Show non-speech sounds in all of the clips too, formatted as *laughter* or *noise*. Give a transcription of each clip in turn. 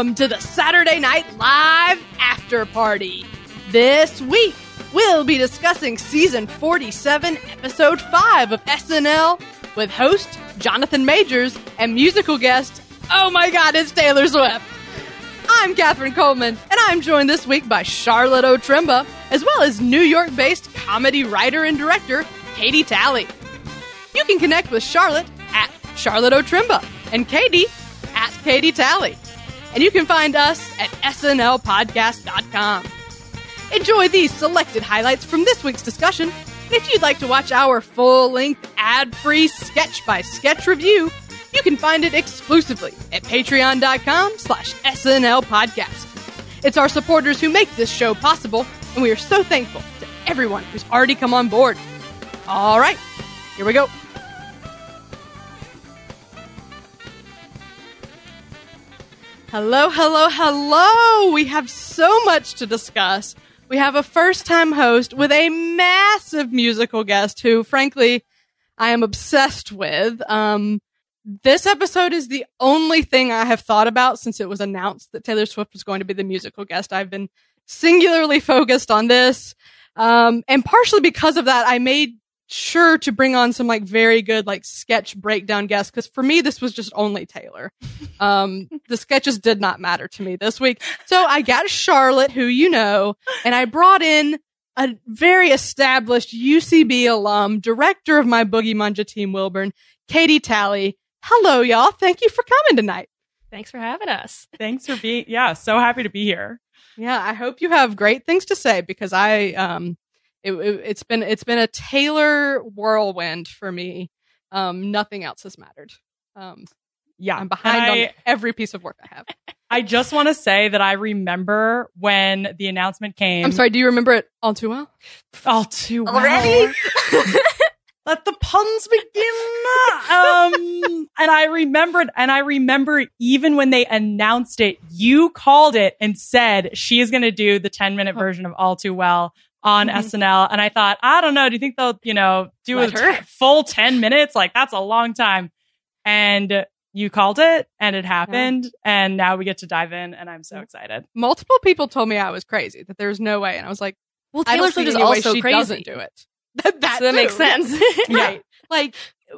Welcome to the Saturday Night Live After Party. This week, we'll be discussing season 47, episode 5 of SNL with host Jonathan Majors and musical guest, oh my god, it's Taylor Swift. I'm Catherine Coleman, and I'm joined this week by Charlotte O'Trimba, as well as New York based comedy writer and director Katie Talley. You can connect with Charlotte at Charlotte O'Trimba and Katie at Katie Talley. And you can find us at snlpodcast.com. Enjoy these selected highlights from this week's discussion. And if you'd like to watch our full length, ad free sketch by sketch review, you can find it exclusively at patreon.com slash SNL podcast. It's our supporters who make this show possible, and we are so thankful to everyone who's already come on board. All right, here we go. Hello, hello, hello. We have so much to discuss. We have a first time host with a massive musical guest who, frankly, I am obsessed with. Um, this episode is the only thing I have thought about since it was announced that Taylor Swift was going to be the musical guest. I've been singularly focused on this. Um, and partially because of that, I made sure to bring on some like very good like sketch breakdown guests because for me this was just only Taylor. *laughs* Um, the sketches did not matter to me this week, so I got Charlotte, who you know, and I brought in a very established UCB alum, director of my Boogie Munja team, Wilburn, Katie Talley. Hello, y'all. Thank you for coming tonight. Thanks for having us. Thanks for being, yeah, so happy to be here. Yeah, I hope you have great things to say because I, um, it, it, has been it's been a Taylor whirlwind for me. Um, nothing else has mattered. Um, yeah, I'm behind I, on every piece of work I have. I just want to say that I remember when the announcement came. I'm sorry. Do you remember it all too well? All too well. Already? *laughs* Let the puns begin. um, and I remembered, and I remember even when they announced it, you called it and said she is going to do the 10 minute version of All Too Well on mm-hmm. SNL. And I thought, I don't know, do you think they'll, you know, do Let a t- full 10 minutes? Like that's a long time. And you called it and it happened. Yeah. And now we get to dive in and I'm so excited. Multiple people told me I was crazy, that there's no way. And I was like, well, Taylor Swift is also she crazy. doesn't do it. that, *laughs* that, so that makes sense. *laughs* right. Like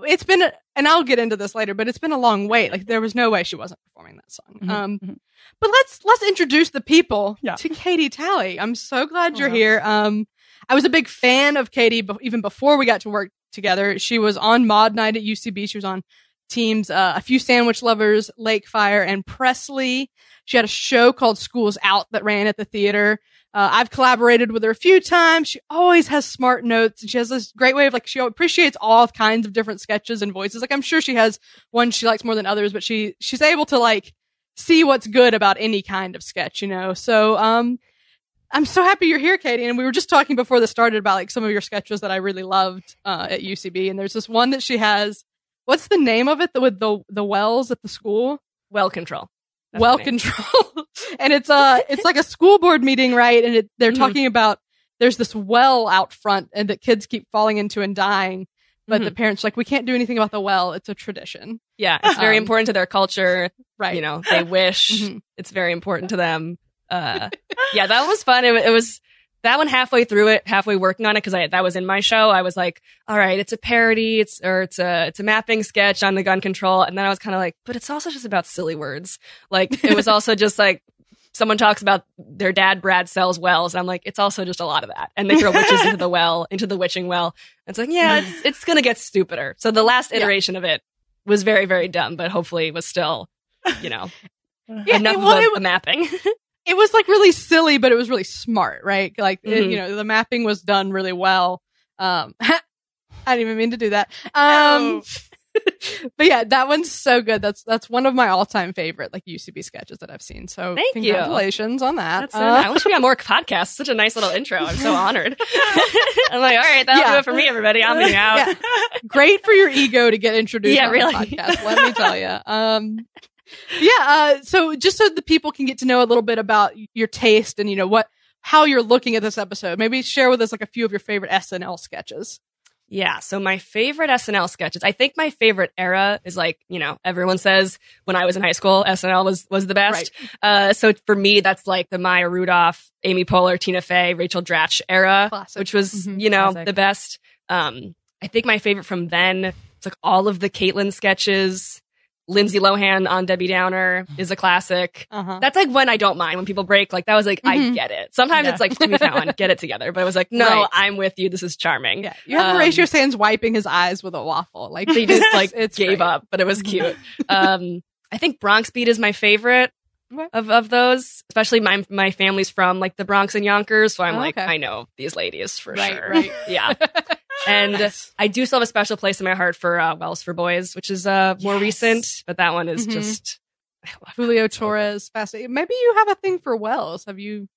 it's been, a, and I'll get into this later, but it's been a long wait. Like there was no way she wasn't performing that song. Mm-hmm. Um, mm-hmm. but let's, let's introduce the people yeah. to Katie Talley. I'm so glad you're here. Um, I was a big fan of Katie even before we got to work together. She was on Maude Night at UCB. She was on teams, uh, a few sandwich lovers, Lake Fire and Presley. She had a show called Schools Out that ran at the theater. Uh, I've collaborated with her a few times. She always has smart notes and she has this great way of like, she appreciates all kinds of different sketches and voices. Like I'm sure she has one she likes more than others, but she, she's able to like see what's good about any kind of sketch, you know? So, um, I'm so happy you're here, Katie. And we were just talking before this started about like some of your sketches that I really loved uh, at UCB. And there's this one that she has. What's the name of it? With the the wells at the school? Well control. That's well control. *laughs* and it's uh it's like a school board meeting, right? And it, they're mm-hmm. talking about there's this well out front and that kids keep falling into and dying. But mm-hmm. the parents like we can't do anything about the well. It's a tradition. Yeah, it's very um, important to their culture. Right. You know, they wish. Mm-hmm. It's very important to them uh, yeah, that was fun. It, it, was that one halfway through it, halfway working on it because I that was in my show. I was like, all right, it's a parody, it's or it's a it's a mapping sketch on the gun control, and then I was kind of like, but it's also just about silly words. Like it was also just like someone talks about their dad Brad sells wells. And I'm like, it's also just a lot of that. And they throw witches into the *laughs* well, into the witching well. It's like, yeah, it's *sighs* it's gonna get stupider. So the last iteration yeah. of it was very, very dumb, but hopefully was still, you know, *sighs* yeah, enough well, of a, it, a mapping. *laughs* it was like really silly, but it was really smart, right? Like, mm-hmm. it, you know, the mapping was done really well. Um, *laughs* I didn't even mean to do that. Um, no. *laughs* but yeah, that one's so good. That's that's one of my all time favorite like UCB sketches that I've seen. So Thank congratulations you. on that. Uh, I wish we had more podcasts. Such a nice little intro. I'm so honored. *laughs* I'm like, all right, that'll yeah. do it for me, everybody. I'm *laughs* out. Yeah. Great for your ego to get introduced. Yeah, really. podcast. Let me tell you. Um, yeah. Uh, so just so the people can get to know a little bit about your taste and, you know, what, how you're looking at this episode, maybe share with us like a few of your favorite SNL sketches. Yeah. So my favorite SNL sketches, I think my favorite era is like, you know, everyone says when I was in high school, SNL was, was the best. Uh, so for me, that's like the Maya Rudolph, Amy Poehler, Tina Fey, Rachel Dratch era, Classic. which was, Mhm. you know, Classic. the best. Um, I think my favorite from then, it's like all of the Caitlyn sketches. Lindsay Lohan on Debbie Downer is a classic. Uh-huh. That's like when I don't mind when people break. Like that was like I Mhm. get it. Sometimes Yeah. it's like Jimmy Fallon, get it together. But it was like no, Right. I'm with you. This is charming. Yeah, you have Um, Horatio Sanz wiping his eyes with a waffle. Like They just like it's gave great. up, but it was cute. um, I think Bronx Beat is my favorite of of those. Especially my my family's from like the Bronx and Yonkers, so I'm Oh, like okay. I know these ladies for Right, sure. right. Yeah. *laughs* And Nice. I do still have a special place in my heart for uh, Wells for Boys, which is uh, more Yes. recent, but that one is Mhm. just Julio *laughs* Torres, fascinating. Maybe you have a thing for Wells. Have you?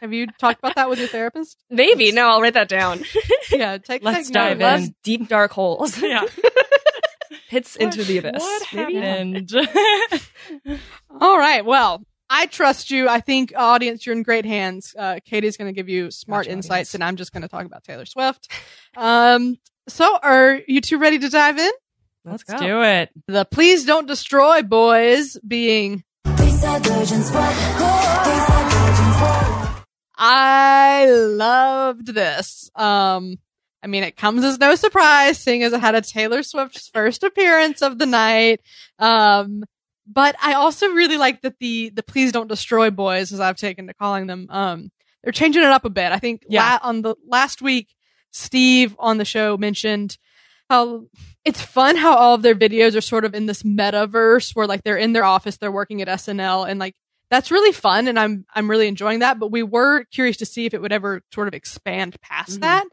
Have you talked about that with your therapist? *laughs* maybe. No, I'll write that down. *laughs* Yeah, take Let's take dive note. In. deep dark holes. Yeah. Hits into the abyss. What happened? All right. Well, I trust you. I think audience, you're in great hands. Uh, Katie's going to give you smart Gotcha, insights, audience. and I'm just going to talk about Taylor Swift. Um, so, are you two ready to dive in? Let's, Let's go. do it. The Please Don't Destroy Boys being They said virgins what? They said virgins what? I loved this. Um, I mean, it comes as no surprise, seeing as it had a Taylor Swift's first appearance of the night. Um, but I also really like that the the Please Don't Destroy Boys, as I've taken to calling them, um, they're changing it up a bit. I think Yeah. la- on the last week, Steve on the show mentioned how it's fun how all of their videos are sort of in this metaverse where like they're in their office, they're working at SNL, and like that's really fun and I'm I'm really enjoying that. But we were curious to see if it would ever sort of expand past Mhm. that.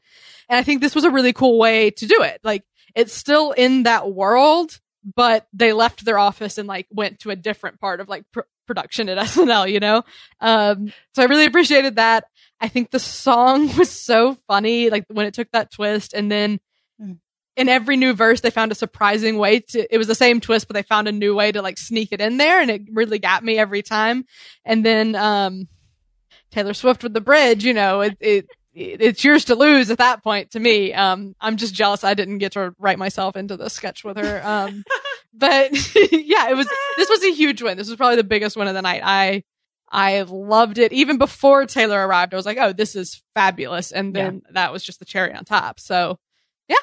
And I think this was a really cool way to do it. Like it's still in that world, but they left their office and like went to a different part of like pr- production at *laughs* SNL, you know? Um, so I really appreciated that. I think the song *laughs* was so funny, like when it took that twist and then Mm. in every new verse they found a surprising way to it was the same twist but they found a new way to like sneak it in there and it really got me every time and then um taylor swift with the bridge you know it, it it's yours to lose at that point to me um i'm just jealous i didn't get to write myself into the sketch with her um *laughs* but *laughs* yeah it was this was a huge win this was probably the biggest win of the night i I loved it. Even before Taylor arrived, I was like, oh, this is fabulous. And then that was just the cherry on top. So, yeah,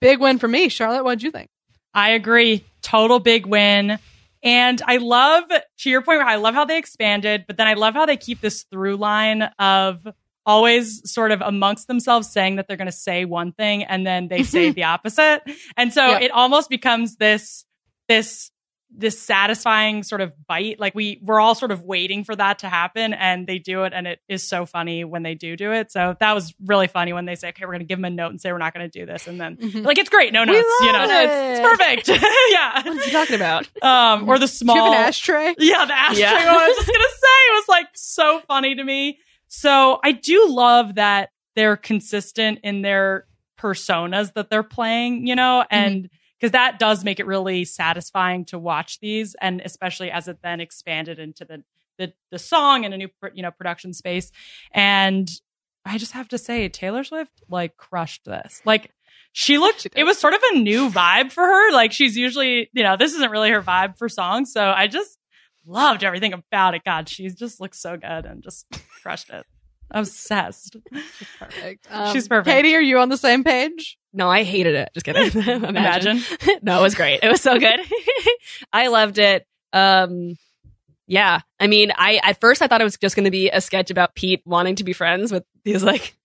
big win for me. Charlotte, what did you think? I agree. Total big win. And I love, to your point, I love how they expanded, but then I love how they keep this through line of always sort of amongst themselves saying that they're going to say one thing and then they say the opposite. And so it almost becomes this, this, this satisfying sort of bite. Like we, we're all sort of waiting for that to happen and they do it. And it is so funny when they do do it. So that was really funny when they say, okay, we're going to give them a note and say, we're not going to do this. And then Mhm. like, it's great. No notes, you know, love it's, it's perfect. *laughs* yeah. What are you talking about? Um, or the small you have an ashtray? yeah, the ashtray Yeah. one. I was just gonna say it was like so funny to me. So I do love that they're consistent in their personas that they're playing, you know, mm-hmm. and because that does make it really satisfying to watch these, and especially as it then expanded into the the the song and a new you know production space. And I just have to say, Taylor Swift like crushed this. Like she looked She it was sort of a new vibe for her. Like she's usually, you know, this isn't really her vibe for songs. So I just loved everything about it. God, she just looks so good and just crushed it. Obsessed. Perfect. *laughs* She's perfect. Katie, are you on the same page? No, I hated it. Just kidding. *laughs* Imagine. Imagine. *laughs* no, it was great. It was so good. I loved it. Um, yeah. I mean, I at first I thought it was just going to be a sketch about Pete wanting to be friends with these like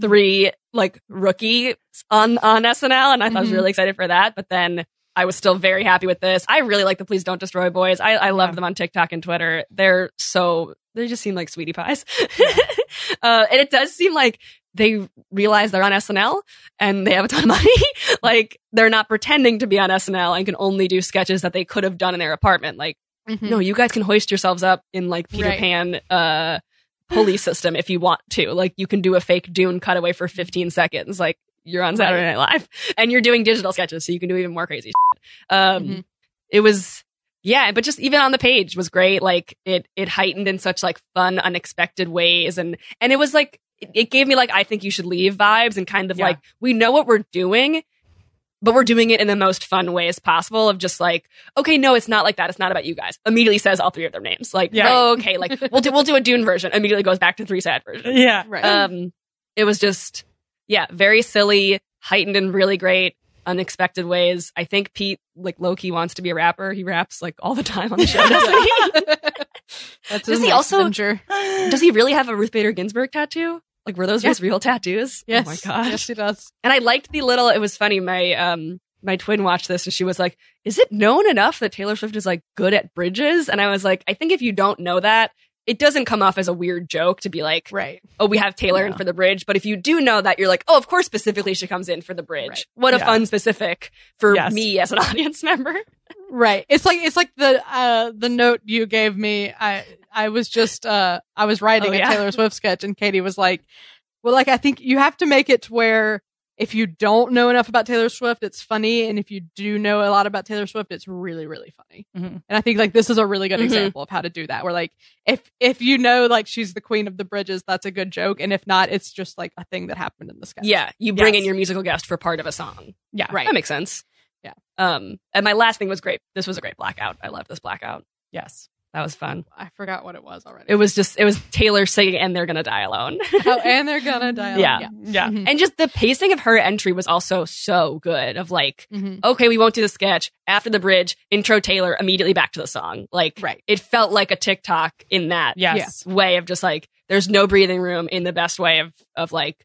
three like rookies on on SNL, and I thought I was really excited for that. But then I was still very happy with this. I really like the Please Don't Destroy Boys. I I love Yeah. them on TikTok and Twitter. They're so they just seem like sweetie pies, *laughs* uh, and it does seem like they realize they're on SNL and they have a ton of money. *laughs* like they're not pretending to be on SNL and can only do sketches that they could have done in their apartment. Like, no, you guys can hoist yourselves up in like Peter Right. Pan uh pulley *laughs* system if you want to. Like you can do a fake Dune cutaway for 15 seconds. Like you're on Saturday Night Live and you're doing digital sketches, so you can do even more crazy. Shit. Um, Mhm. it was. Yeah, but just even on the page was great. Like it, it heightened in such like fun, unexpected ways, and and it was like it, it gave me like I think you should leave vibes and kind of Yeah. like we know what we're doing, but we're doing it in the most fun ways possible. Of just like, okay, no, it's not like that. It's not about you guys. Immediately says all three of their names. Like, Yeah. oh, okay, like we'll do we'll do a Dune version. Immediately goes back to three sad version. Yeah. Right. Um, it was just yeah, very silly, heightened and really great. Unexpected ways. I think Pete, like lowkey, wants to be a rapper. He raps like all the time on the *laughs* show. Doesn't he? *laughs* That's Does he also- venture. Does he really have a Ruth Bader Ginsburg tattoo? Like, were those Yeah. his real tattoos? Yes. Oh my gosh. Yes, he does. And I liked the little, it was funny. My, um, my twin watched this and she was like, is it known enough that Taylor Swift is like good at bridges? And I was like, I think if you don't know that, it doesn't come off as a weird joke to be like, Right. oh, we have Taylor in for the bridge. But if you do know that, you're like, oh, of course, specifically she comes in for the bridge. Right. What a Yeah. fun specific for Yes. me as an *laughs* audience member. Right. It's like it's like the uh the note you gave me. I I was just uh I was writing Oh, a yeah. Taylor Swift sketch and Katie was like, "Well, like I think you have to make it to where if you don't know enough about Taylor Swift, it's funny, and if you do know a lot about Taylor Swift, it's really really funny." Mhm. And I think like this is a really good Mhm. example of how to do that. Where like if if you know like she's the queen of the bridges, that's a good joke, and if not, it's just like a thing that happened in the sketch. Yeah. You bring Yes. in your musical guest for part of a song. Yeah. Right. That makes sense. Yeah. Um, and my last thing was great. This was a great blackout. I love this blackout. Yes. That was fun. I forgot what it was already. It was just, it was Taylor singing and they're gonna die alone. *laughs* oh, and they're gonna die. Yeah. Yeah. Mhm. and just the pacing of her entry was also so good of like, Mhm. okay, we won't do the sketch after the bridge, intro Taylor, immediately back to the song. Like, Right. it felt like a TikTok in that Yes. way of just like, there's no breathing room in the best way of, of like,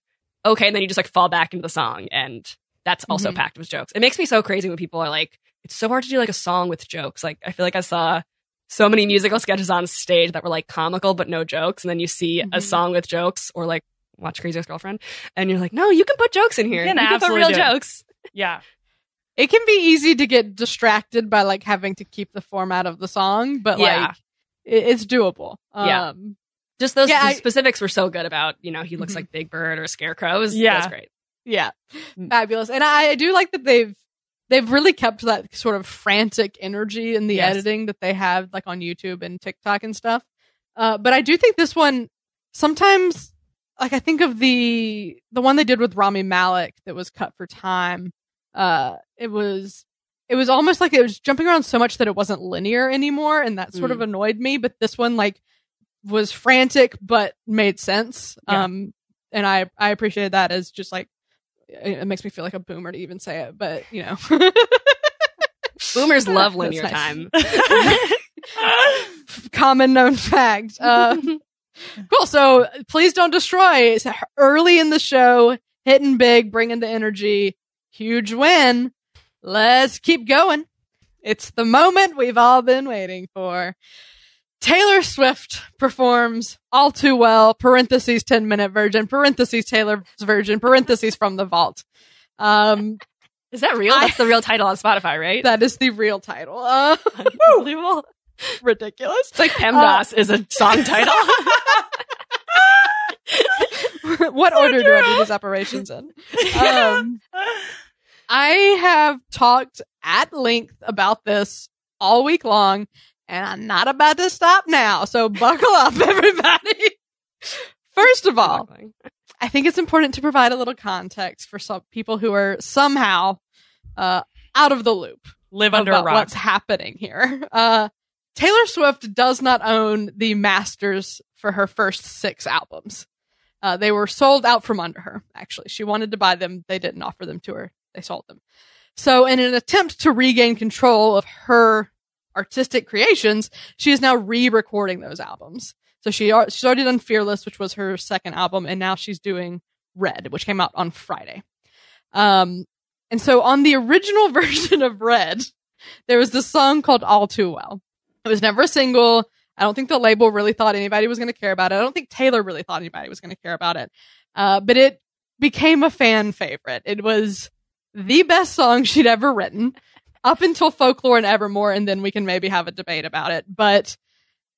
okay, and then you just like fall back into the song and that's also Mhm. packed with jokes. It makes me so crazy when people are like, it's so hard to do like a song with jokes. Like, I feel like I saw so many musical sketches on stage that were like comical but no jokes, and then you see a Mhm. song with jokes or like watch Crazy Ex-Girlfriend, and you're like, no, you can put jokes in here. You can put absolutely real do it. jokes. Yeah. it can be easy to get distracted by like having to keep the format of the song, but Yeah. like it, it's doable. Yeah. Um, Just those Yeah, I- specifics were so good about, you know, he looks Mhm. like Big Bird or a Scarecrow. It was, Yeah. it was great. yeah, Mm. fabulous. And I, I do like that they've they've really kept that sort of frantic energy in the Yes. editing that they have like on YouTube and TikTok and stuff. Uh, but I do think this one sometimes like I think of the the one they did with Rami Malek that was cut for time. Uh, it was it was almost like it was jumping around so much that it wasn't linear anymore, and that sort of annoyed me. But this one like was frantic but made sense. Yeah. Um, and I I appreciated that as just like it, makes me feel like a boomer to even say it, but you know. *laughs* Boomers *laughs* love linear nice. time. *laughs* common known fact. Uh, cool. So please don't destroy. It's early in the show, hitting big, bringing the energy, huge win. Let's keep going. It's the moment we've all been waiting for. Taylor Swift performs all too well, parentheses 10 minute version, parentheses Taylor's version, parentheses from the vault. Um, Is that real? I- That's the real title on Spotify, right? that is the real title. Uh, Unbelievable. ridiculous. It's like PEMDAS is a song title. *laughs* what order do I do these operations in? Um, I have talked at length about this all week long, and I'm not about to stop now. So buckle up, *laughs* everybody. First of all, I think it's important to provide a little context for some people who are somehow uh, out of the loop Live under a rock. what's happening here. Uh, Taylor Swift does not own the masters for her first six albums. Uh, they were sold out from under her, actually. She wanted to buy them. They didn't offer them to her. They sold them. So in an attempt to regain control of her artistic creations, she is now re-recording those albums. So she started on Fearless, which was her second album, and now she's doing Red, which came out on Friday. Um, and so on the original *laughs* version of Red, there was this song called All Too Well. It was never a single. I don't think the label really thought anybody was going to care about it. I don't think Taylor really thought anybody was going to care about it. Uh, but it became a fan favorite. It was the best song she'd ever written up until Folklore and Evermore, and then we can maybe have a debate about it. But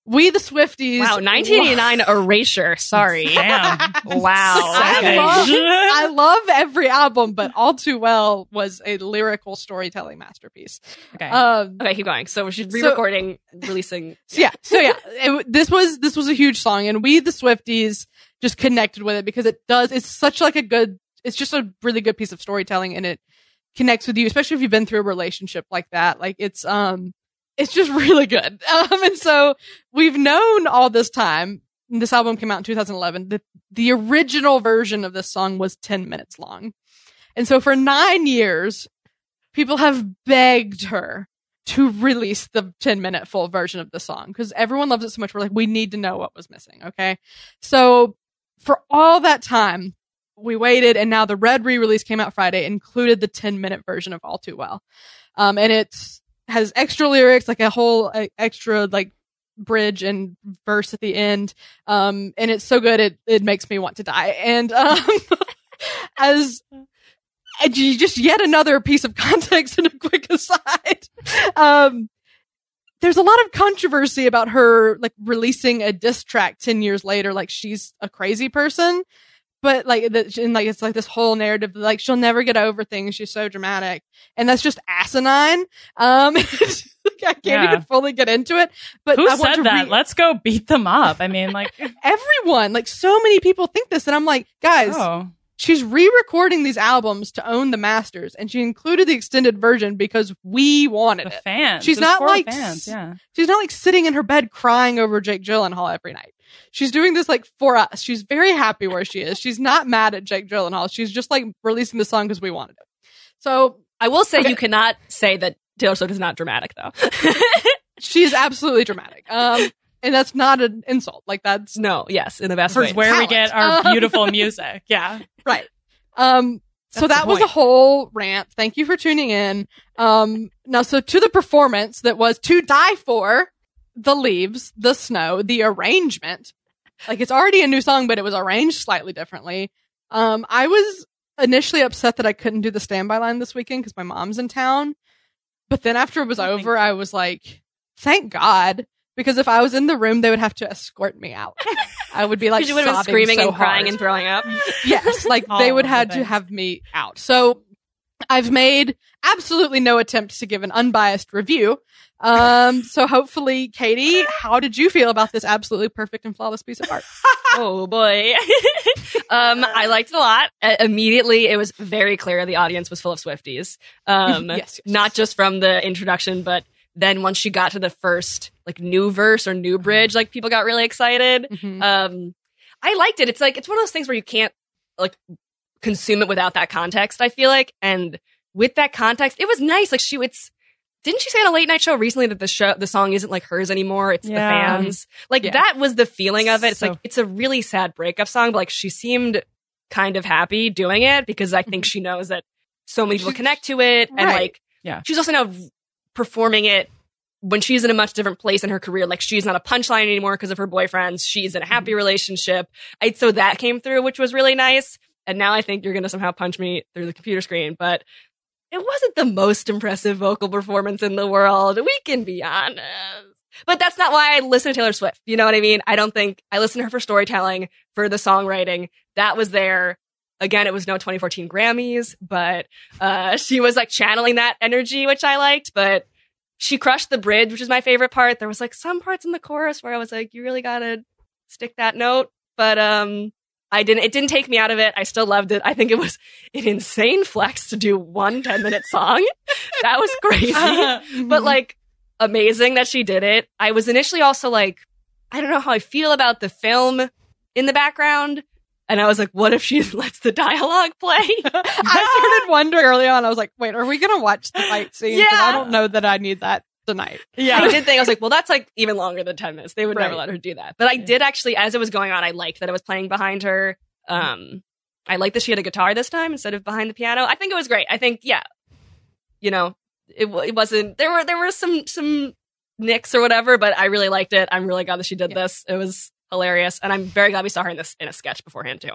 We the Swifties. Wow, 1989 *laughs* erasure. Sorry. Damn. *laughs* Wow. I love, *laughs* I love every album, but All Too Well was a lyrical storytelling masterpiece. okay. Um, Okay, keep going. So we should re-recording, releasing. So yeah, so yeah, it, this was this was a huge song, and we the Swifties just connected with it because it does. It's such like a good. It's just a really good piece of storytelling, and it connects with you, especially if you've been through a relationship like that. Like it's um, it's just *laughs* really good. Um, and so we've known all this time. This album came out in 2011. The the original version of this song was 10 minutes long, and so for nine years, people have begged her to release the 10 minute full version of the song because everyone loves it so much. We're like, we need to know what was missing. Okay. So for all that time, we waited and now the red re-release came out Friday, included the 10 minute version of All Too Well. Um, and it has extra lyrics, like a whole extra like bridge and verse at the end. Um, and it's so good. It, it makes me want to die. And, um, *laughs* as just yet another piece of context and a quick aside. Um, there's a lot of controversy about her like releasing a diss track 10 years later, like she's a crazy person. But like, that, and like, it's like this whole narrative, that, like, she'll never get over things. She's so dramatic. And that's just asinine. Um, *laughs* I can't Yeah. even fully get into it. But Who I want said that? re- Let's go beat them up. I mean, like, *laughs* everyone, like, so many people think this. And I'm like, guys, oh, she's re-recording these albums to own the masters and she included the extended version because we wanted the it fans. She's not like fans. Yeah. she's not like sitting in her bed crying over jake gyllenhaal every night she's doing this like for us she's very happy where she is she's not mad at jake gyllenhaal she's just like releasing the song because we wanted it so I will say Okay. you cannot say that Taylor Swift is not dramatic though. *laughs* she's absolutely dramatic um and that's not an insult like that's no, yes, in the best This way. is where we get our Um, *laughs* beautiful music. Yeah. Right. Um, so That's the that was a whole rant. Thank you for tuning in. Um, now, so to the performance that was to die for the leaves, the snow, the arrangement. Like it's already a new song, but it was arranged slightly differently. Um, I was initially upset that I couldn't do the standby line this weekend because my mom's in town. But then after it was Oh, over, I was like, thank God. Because if I was in the room, they would have to escort me out. *laughs* I would be like, you would have been screaming so and crying hard and throwing up. yes, like *laughs* they would of have to have me out. So I've made absolutely no attempt to give an unbiased review. Um, so hopefully, Katie, how did you feel about this absolutely perfect and flawless piece of art? *laughs* oh boy. *laughs* um, I liked it a lot. Uh, immediately, it was very clear the audience was full of Swifties. Um, *laughs* Yes, yes, not just from the introduction, but then once she got to the first like new verse or new bridge, like people got really excited. Mhm. Um, I liked it. It's like it's one of those things where you can't like consume it without that context. I feel like, and with that context, it was nice. Like she, it's didn't she say on a late night show recently that the show the song isn't like hers anymore? It's Yeah. the fans. Like Yeah. that was the feeling of it. It's So- like it's a really sad breakup song, but like she seemed kind of happy doing it because I think she knows that so many people connect to it, and Mm-hmm. Right. like Yeah. she's also now performing it when she's in a much different place in her career. Like she's not a punchline anymore because of her boyfriends. She's in a happy relationship. I, so that came through, which was really nice. And now I think you're going to somehow punch me through the computer screen, but it wasn't the most impressive vocal performance in the world. We can be honest. But that's not why I listen to Taylor Swift. You know what I mean? I don't think I listen to her for storytelling, for the songwriting. That was there. Again, it was no 2014 Grammys, but uh, she was like channeling that energy, which I liked. But she crushed the bridge, which is my favorite part. There was like some parts in the chorus where I was like, you really gotta stick that note. But um I didn't it didn't take me out of it. I still loved it. I think it was an insane flex to do one 10 minute song. that was *laughs* crazy. Mm-hmm. but like amazing that she did it. I was initially also like, I don't know how I feel about the film in the background. And I was like, what if she *laughs* lets the dialogue play? *laughs* I started wondering early on. I was like, wait, are we going to watch the fight scenes? And Yeah. I don't know that I need that tonight. yeah. I did think I was like, well, that's like even longer than ten minutes. They would never let her do that. But I did actually, as it was going on, I liked that it was playing behind her. Um, I liked that she had a guitar this time instead of behind the piano. I think it was great. I think, yeah, you know, it it wasn't there were there were some some nicks or whatever, but I really liked it. I'm really glad that she did Yeah. this. It was hilarious, and I'm very glad we saw her in this in a sketch beforehand too.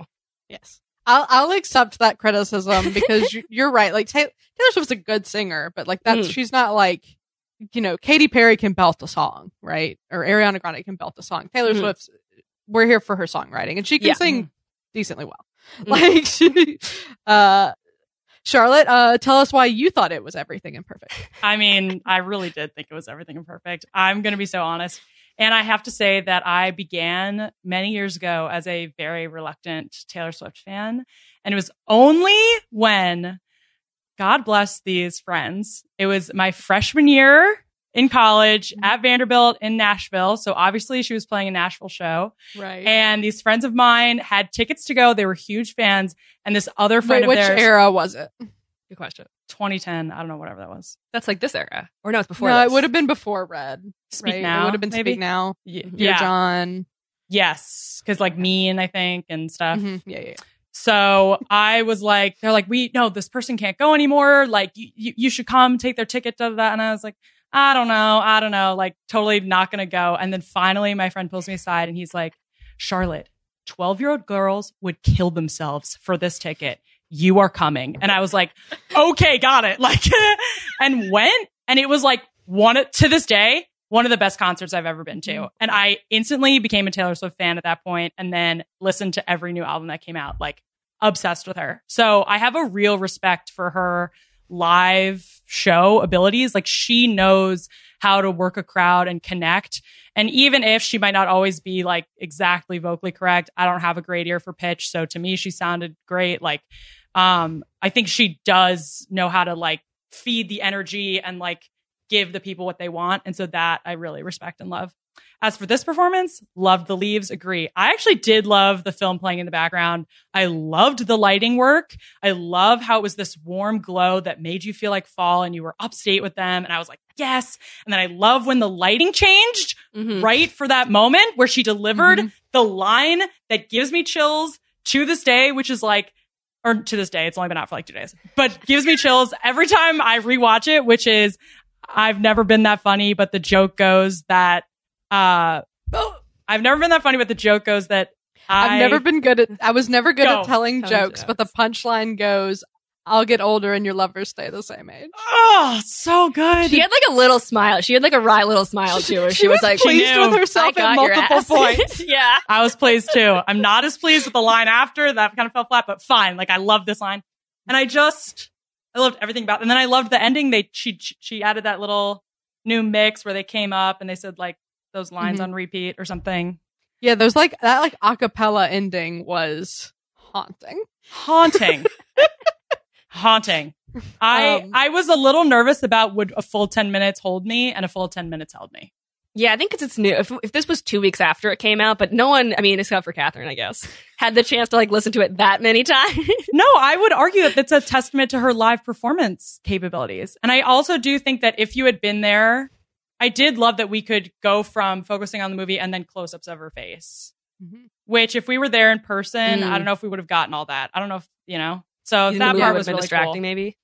Yes. I'll, I'll accept that criticism *laughs* because you- you're right. Like Taylor, Taylor Swift's a good singer, but like that's, Mm. she's not like you know, Katy Perry can belt a song, right? Or Ariana Grande can belt a song. Taylor Mhm. Swift's, we're here for her songwriting and she can Yeah. sing decently well. *laughs* Mhm. Like, she, uh, Charlotte, uh, tell us why you thought it was everything imperfect. *laughs* I mean, I really did think it was everything imperfect. I'm going to be so honest. And I have to say that I began many years ago as a very reluctant Taylor Swift fan. And it was only when, God bless these friends, it was my freshman year in college at Vanderbilt in Nashville. So obviously she was playing a Nashville show. Right. And these friends of mine had tickets to go. They were huge fans. And this other friend Wait, of which theirs, era was it? Good question. 2010, I don't know, whatever that was. That's like this era, or no, it's before. no, this. it would have been before Red. Speak right? Now, It would have been maybe? Speak Now. Y- Dear yeah. John. Yes, because like mean, I think, and stuff. Mhm. Yeah, yeah, yeah. So I was like, they're like, we no, this person can't go anymore. Like, you, you, should come take their ticket to that. And I was like, I don't know, I don't know, like totally not gonna go. And then finally, my friend pulls me aside and he's like, Charlotte, twelve year old girls would kill themselves for this ticket. You are coming, and I was like, okay, got it. *laughs* Like, *laughs* and went, and it was like one to this day one of the best concerts I've ever been to. And I instantly became a Taylor Swift fan at that point and then listened to every new album that came out, like obsessed with her. So I have a real respect for her live show abilities. Like she knows how to work a crowd and connect. And even if she might not always be like exactly vocally correct, I don't have a great ear for pitch. So to me, she sounded great. Like, um, I think she does know how to like feed the energy and like give the people what they want. And so that I really respect and love. As for this performance, loved the leaves, agree. I actually did love the film playing in the background. I loved the lighting work. I love how it was this warm glow that made you feel like fall and you were upstate with them. And I was like, yes. And then I love when the lighting changed Mhm. right for that moment where she delivered Mhm. the line that gives me chills to this day, which is like, or to this day, it's only been out for like two days, but gives me chills every time I rewatch it, which is, I've never been that funny, but the joke goes that, uh, I've never been that funny, but the joke goes that I, I've never been good at. I was never good Go. at telling Telling jokes, but the punchline goes, "I'll get older and your lovers stay the same age." oh, so good. She had like a little smile. She had like a wry little smile too, where she, was, like, pleased knew. with herself "I at multiple ass." *laughs* points. *laughs* yeah. I was pleased too. I'm not as pleased with the line after that kind of fell flat, but fine. Like I love this line, and I just I loved everything about. It. And then I loved the ending. They she she added that little new mix where they came up and they said like those lines Mhm. on repeat or something. Yeah, there's like that like acapella ending was haunting. Haunting, *laughs* haunting. I Um, I was a little nervous about would a full ten minutes hold me, and a full ten minutes held me. Yeah, I think because it's new. If, if this was two weeks after it came out, but no one, I mean, except for Catherine, I guess, had the chance to like listen to it that many *laughs* times. No, I would argue that that's a testament to her live performance capabilities. And I also do think that if you had been there, I did love that we could go from focusing on the movie and then close ups of her face. Mhm. Which, if we were there in person, Mm. I don't know if we would have gotten all that. I don't know if, you know. So You that part was really distracting, cool. maybe.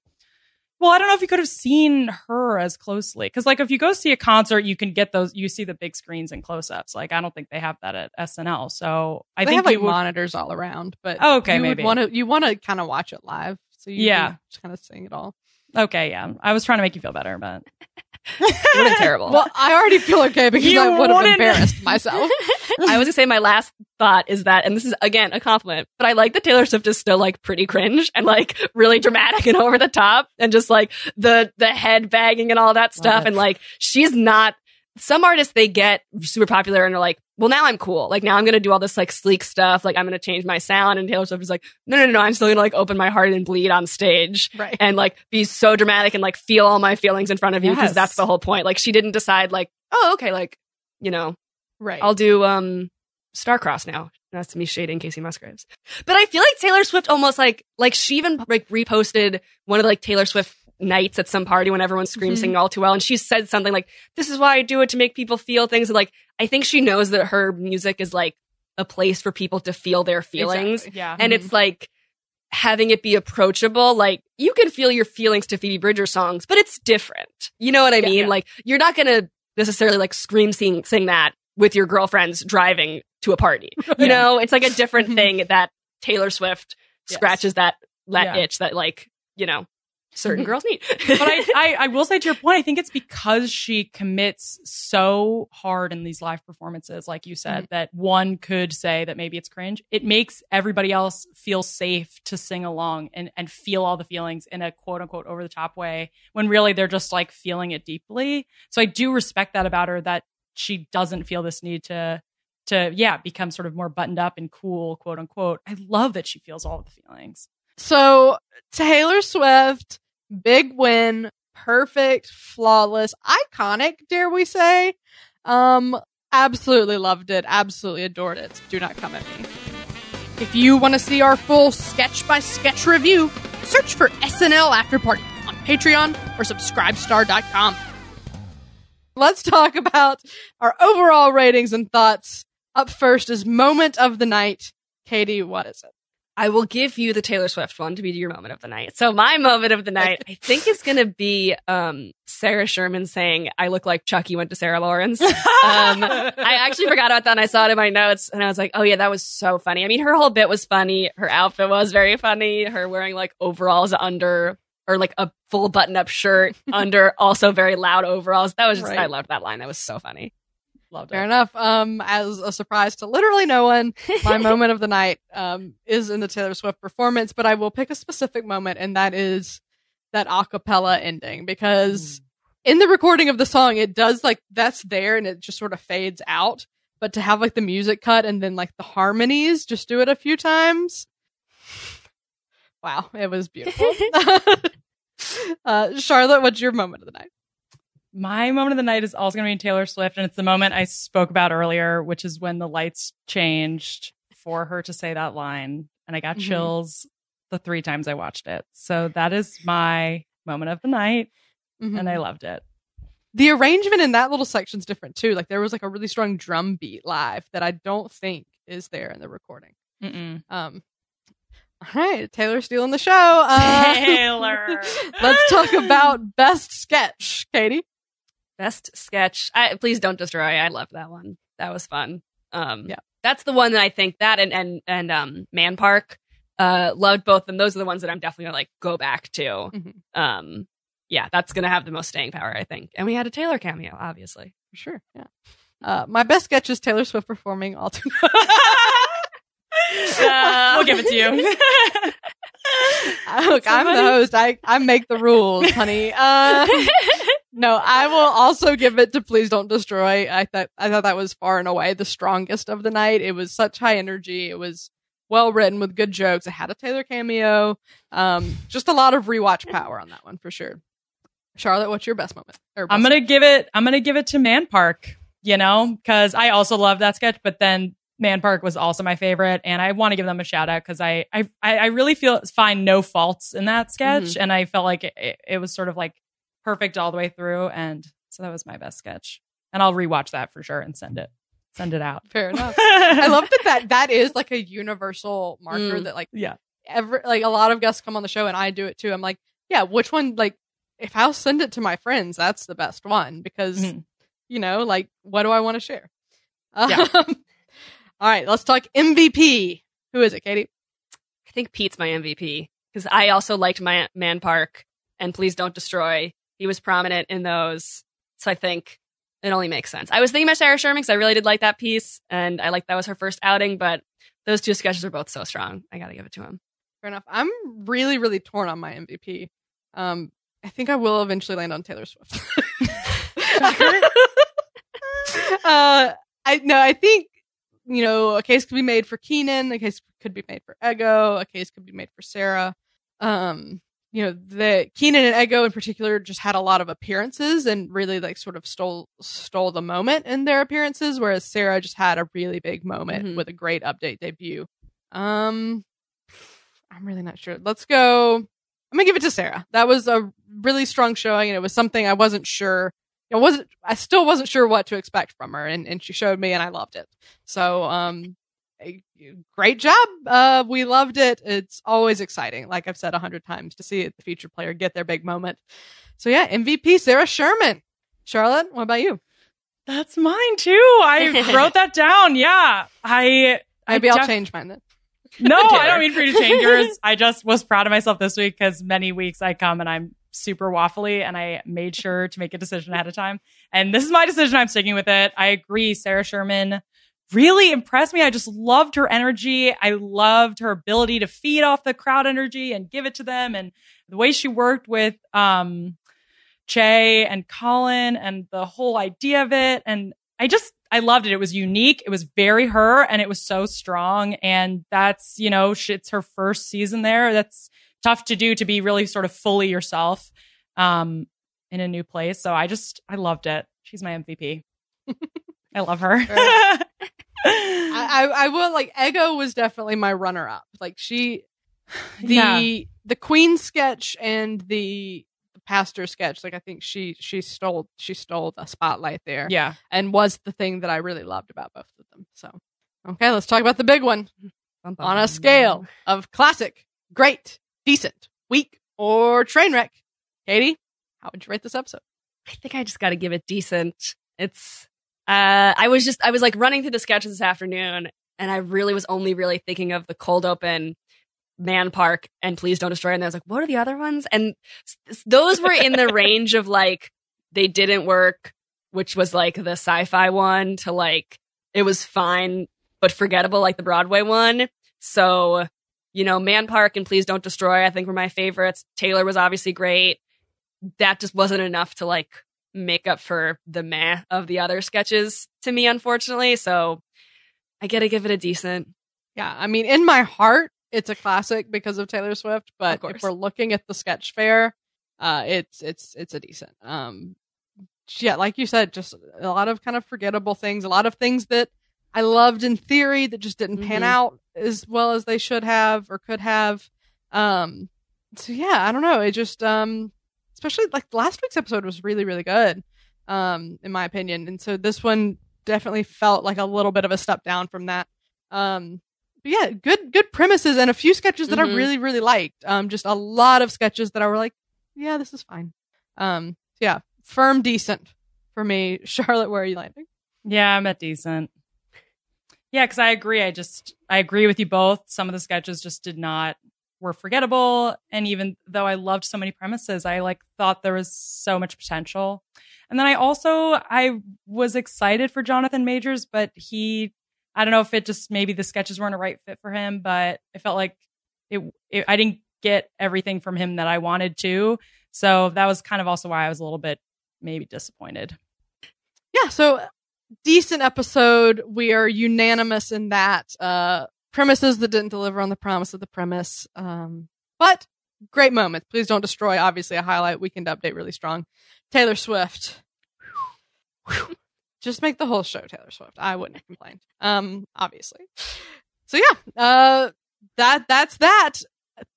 Well, I don't know if you could have seen her as closely. Cause like if you go see a concert, you can get those, you see the big screens and close ups. Like I don't think they have that at SNL. So I they think have like would- monitors all around, but Oh, okay, you maybe. want to you want to kind of watch it live, so you Yeah. just kind of seeing it all. Okay, yeah. I was trying to make you feel better, but It would been terrible. Well, I already feel okay because You I would have wouldn't- embarrassed myself. *laughs* I was gonna say my last thought is that, and this is again a compliment, but I like that Taylor Swift is still like pretty cringe and like really dramatic and over the top and just like the the head bagging and all that stuff. it. And like she's not. Some artists they get super popular and are like, well, now I'm cool. Like now I'm gonna do all this like sleek stuff. Like I'm gonna change my sound. And Taylor Swift is like, no, no, no, no. I'm still gonna like open my heart and bleed on stage right. and like be so dramatic and like feel all my feelings in front of you because Yes. that's the whole point. Like she didn't decide like, oh, okay, like you know, Right. I'll do um Star-Crossed now. That's me shading Kacey Musgraves. But I feel like Taylor Swift almost like like she even like reposted one of the like Taylor Swift nights at some party when everyone's screaming Mhm. singing all too well and she said something like this is why I do it to make people feel things and like I think she knows that her music is like a place for people to feel their feelings Exactly. yeah. and Mhm. it's like having it be approachable like you can feel your feelings to phoebe bridger songs but it's different you know what i Yeah. mean Yeah. like you're not gonna necessarily like scream sing, sing that with your girlfriends driving to a party *laughs* you Yeah. know it's like a different Mhm. thing that taylor swift Yes. scratches that that itch that like you know certain girls need. *laughs* but I, *laughs* I, I will say to your point, I think it's because she commits so hard in these live performances, like you said, mm-hmm. that one could say that maybe it's cringe. It makes everybody else feel safe to sing along and, and feel all the feelings in a quote unquote over the top way when really they're just like feeling it deeply. So I do respect that about her that she doesn't feel this need to to yeah become sort of more buttoned up and cool quote unquote. I love that she feels all of the feelings. So Taylor Swift, big win, perfect, flawless, iconic, dare we say? Um, absolutely loved it, absolutely adored it. Do not come at me. If you want to see our full sketch by sketch review, search for SNL After Party on Patreon or subscribestar.com. Let's talk about our overall ratings and thoughts. Up first is moment of the night. Katie, what is it? I will give you the Taylor Swift one to be your moment of the night. So my moment of the night, I think is going to be um, Sarah Sherman saying, "I look like Chucky went to Sarah Lawrence." um, I actually forgot about that, and I saw it in my notes, and I was like, "Oh yeah, that was so funny." I mean, her whole bit was funny. Her outfit was very funny. Her wearing like overalls under or like a full button-up shirt under also very loud overalls. That was just Right. I loved that line. That was so funny. Loved Fair it. enough. Um, as a surprise to literally no one, my *laughs* moment of the night um is in the Taylor Swift performance, but I will pick a specific moment, and that is that a cappella ending because in the recording of the song, it does like that's there and it just sort of fades out. But to have like the music cut and then like the harmonies, just do it a few times. Wow, it was beautiful. *laughs* *laughs* uh, Charlotte, what's your moment of the night? My moment of the night is also going to be Taylor Swift, and it's the moment I spoke about earlier, which is when the lights changed for her to say that line, and I got Mhm. chills the three times I watched it. So that is my moment of the night, and Mm-hmm. I loved it. the arrangement in that little section is different too. Like there was like a really strong drum beat live that I don't think is there in the recording. Mm-mm. Um, all right, Taylor stealing the show. Uh, Taylor. *laughs* let's talk about *laughs* best sketch, Katie. Best sketch. I, please don't destroy. I loved that one. That was fun. Um, Yeah. that's the one that I think that and and and um, Man Park. Uh, loved both of them. Those are the ones that I'm definitely gonna like go back to. Mhm. Um, yeah, that's gonna have the most staying power, I think. And we had a Taylor cameo, obviously. For sure. Yeah. Uh, my best sketch is Taylor Swift performing all too. *laughs* Uh, we'll give it to you. *laughs* Look, I'm the host. I, I make the rules, honey. Uh, *laughs* no, I will also give it to Please Don't Destroy. I thought I thought that was far and away the strongest of the night. It was such high energy. It was well written with good jokes. It had a Taylor cameo. Um, just a lot of rewatch power on that one for sure. Charlotte, what's your best moment? Or I'm gonna give it. I'm gonna give it to Man Park. You know, because I also love that sketch, but then Man Park was also my favorite, and I want to give them a shout out because I, I I really feel find no faults in that sketch, and I felt like it, it was sort of like perfect all the way through, and so that was my best sketch, and I'll rewatch that for sure and send it send it out. fair enough. *laughs* I love that, that that is like a universal marker Mm. that like Yeah. every like a lot of guests come on the show and I do it too. I'm like, yeah, which one like if I'll send it to my friends, that's the best one because Mhm. you know, like what do I want to share? Yeah. Um, *laughs* all right, let's talk MVP. Who is it, Katie? I think Pete's my MVP because I also liked my Man Park and Please Don't Destroy. He was prominent in those, so I think it only makes sense. I was thinking about Sarah Sherman because I really did like that piece, and I like that was her first outing. But those two sketches are both so strong. I got to give it to him. Fair enough. I'm really, really torn on my MVP. Um, I think I will eventually land on Taylor Swift. *laughs* uh, I no, I think you know a case could be made for Kenan, a case could be made for Ego, a case could be made for Sarah. Um, you know, the Kenan and Ego in particular just had a lot of appearances and really like sort of stole stole the moment in their appearances, whereas Sarah just had a really big moment Mhm. with a great update debut. Um, I'm really not sure. Let's go. I'm gonna give it to Sarah. That was a really strong showing, and it was something I wasn't sure. I wasn't. I still wasn't sure what to expect from her, and, and she showed me, and I loved it. So, um, great job. Uh, we loved it. It's always exciting, like I've said a hundred times, to see the featured player get their big moment. So yeah, MVP Sarah Sherman. Charlotte, what about you? That's mine too. I *laughs* wrote that down. Yeah, I I Maybe I'll def- change mine then. No, *laughs* I don't mean for you to change yours. *laughs* I just was proud of myself this week because many weeks I come and I'm super waffly and I made sure to make a decision ahead of time. And this is my decision. I'm sticking with it. I agree. Sarah Sherman really impressed me. I just loved her energy. I loved her ability to feed off the crowd energy and give it to them. And the way she worked with, um, Che and Colin and the whole idea of it. And I just, I loved it. It was unique. It was very her and it was so strong. And that's, you know, it's her first season there. That's tough to do to be really sort of fully yourself, um, in a new place. So I just, I loved it. She's my MVP. *laughs* I love her. *laughs* I, I, will like Ego was definitely my runner up. Like she, *sighs* the Yeah. the Queen sketch and the, the pastor sketch. Like I think she she stole she stole the spotlight there. yeah. and was the thing that I really loved about both of them. So okay, let's talk about the big one Bum, bum, on a bum. scale of classic, great, decent, weak, or train wreck. Katie, how would you rate this episode? I think I just got to give it decent. It's uh I was just I was like running through the sketches this afternoon and I really was only really thinking of the cold open Man Park and Please Don't Destroy and I was like what are the other ones? And s- those were in the *laughs* range of like they didn't work, which was like the sci-fi one to like it was fine but forgettable like the Broadway one. So, you know, Man Park and Please Don't Destroy I think were my favorites. Taylor was obviously great. That just wasn't enough to like make up for the meh of the other sketches to me, unfortunately. So I gotta give it a decent. Yeah, I mean, in my heart, it's a classic because of Taylor Swift. But if we're looking at the sketch fare, uh, it's it's it's a decent. Um, yeah, like you said, just a lot of kind of forgettable things, a lot of things that I loved in theory that just didn't pan Mhm. out as well as they should have or could have. Um, so yeah, I don't know. It just um, especially like last week's episode was really really good, um, in my opinion, and so this one definitely felt like a little bit of a step down from that. Um, but yeah, good good premises and a few sketches that I Mhm. really really liked. Um, just a lot of sketches that I were like, yeah, this is fine. Um, yeah, firm decent for me. *laughs* Charlotte, where are you landing? Yeah, I'm at decent. Yeah, because I agree. I just I agree with you both. Some of the sketches just did not were forgettable, and even though I loved so many premises, I like thought there was so much potential. And then I also I was excited for Jonathan Majors, but he I don't know if it just maybe the sketches weren't a right fit for him, but it felt like it, it I didn't get everything from him that I wanted to. So that was kind of also why I was a little bit maybe disappointed. Yeah, so decent episode. We are unanimous in that. Uh, premises that didn't deliver on the promise of the premise. Um, but great moments. Please don't destroy. Obviously, a highlight. Weekend update really strong. Taylor Swift. *sighs* Just make the whole show Taylor Swift. I wouldn't complain. Um, obviously. So yeah, uh, that that's that.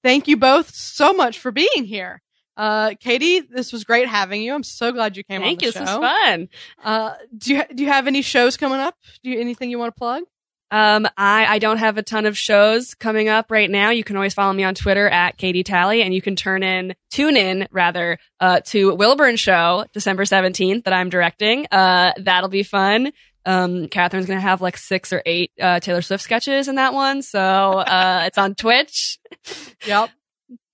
Thank you both so much for being here. Uh, Katie, this was great having you. I'm so glad you came Thank you. the This was fun. Uh, do you do you have any shows coming up? Do you anything you want to plug? Um, I, I don't have a ton of shows coming up right now. You can always follow me on Twitter at Katie Talley and you can turn in, tune in rather, uh, to Wilburn show December 17th that I'm directing. Uh, that'll be fun. Um, Katherine's going to have like six or eight, uh, Taylor Swift sketches in that one. So, uh, *laughs* it's on Twitch. Yep.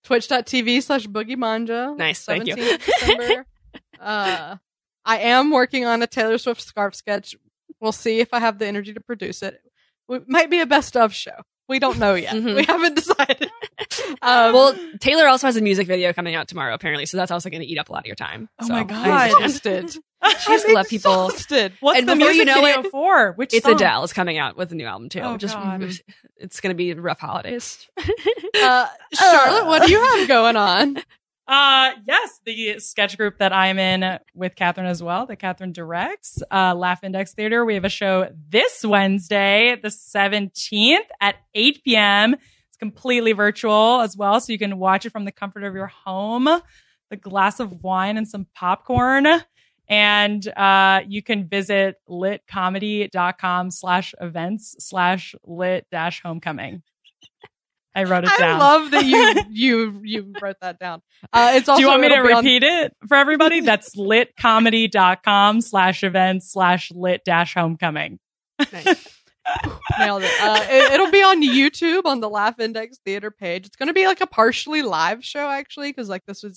Twitch.tv slash Boogie Manja. Nice, thank you. December. uh, I am working on a Taylor Swift scarf sketch. We'll see if I have the energy to produce it. It might be a best of show. We don't know yet. Mhm. We haven't *laughs* decided. Um, Well, Taylor also has a music video coming out tomorrow, apparently. So that's also going to eat up a lot of your time. Oh So, my I'm exhausted. *laughs* She used to let people. Exhausted. What's And the before you music know video it, for? Which It's song? Adele is coming out with a new album too. Oh, Just God. it's going to be rough holidays. *laughs* Uh, Charlotte, what do you have going on? Uh, yes, the sketch group that I'm in with Katherine as well, that Katherine directs, uh, Laugh Index Theater. We have a show this Wednesday, the 17th at 8 p.m. It's completely virtual as well, so you can watch it from the comfort of your home, the glass of wine and some popcorn. And uh, you can visit litcomedy.com slash events slash lit dash homecoming. I wrote it down. I love that you *laughs* you you wrote that down. Uh, it's also Do you want me to it'll on- repeat it for everybody? That's *laughs* litcomedy.com slash events slash lit dash homecoming. Nice. *laughs* Nailed it. Uh, it. It'll be on YouTube on the Laugh Index Theater page. It's going to be like a partially live show actually, because like this was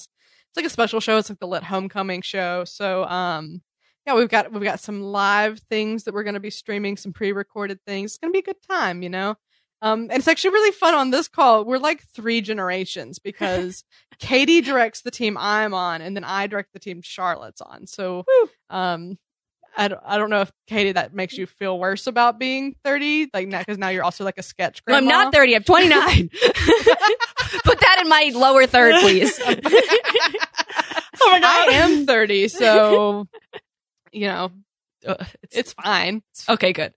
it's like a special show. It's like the Lit Homecoming show. So um, yeah, we've got we've got some live things that we're going to be streaming, some pre-recorded things. It's going to be a good time, you know. Um, and it's actually really fun on this call. We're like three generations because *laughs* Katie directs the team I'm on, and then I direct the team Charlotte's on. So, um, I don't, I don't know if Katie that makes you feel worse about being 30, like because now you're also like a sketch. No, I'm not 30. I'm 29. *laughs* Put that in my lower third, please. *laughs* Oh my I am 30, so you know Uh, it's, it's fine. okay, good.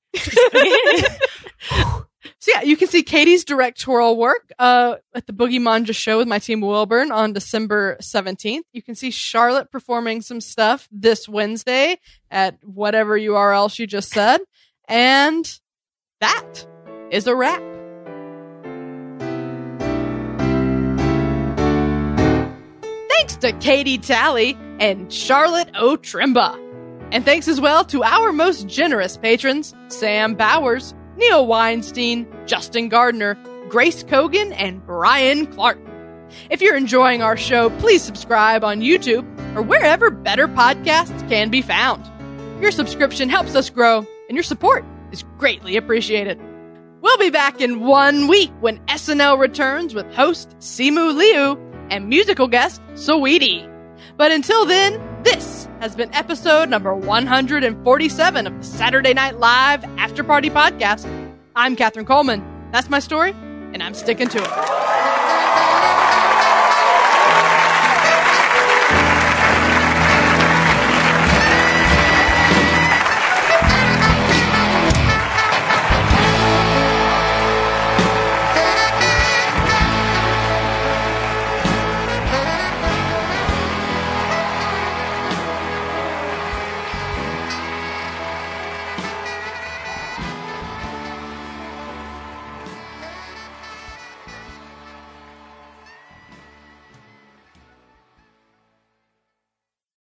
So yeah, you can see Katie's directorial work uh, at the Boogie Manja show with my team Wilburn on December 17th. You can see Charlotte performing some stuff this Wednesday at whatever URL she just said. And that is a wrap. Thanks to Katie Talley and Charlotte O'Trimba. And thanks as well to our most generous patrons, Sam Bowers, Neil Weinstein, Justin Gardner, Grace Kogan, and Brian Clark. If you're enjoying our show, please subscribe on YouTube or wherever better podcasts can be found. Your subscription helps us grow, and your support is greatly appreciated. We'll be back in one week when SNL returns with host Simu Liu and musical guest Saweetie. But until then, this has been episode number 147 of the Saturday Night Live After Party Podcast. I'm Katherine Coleman. That's my story, and I'm sticking to it.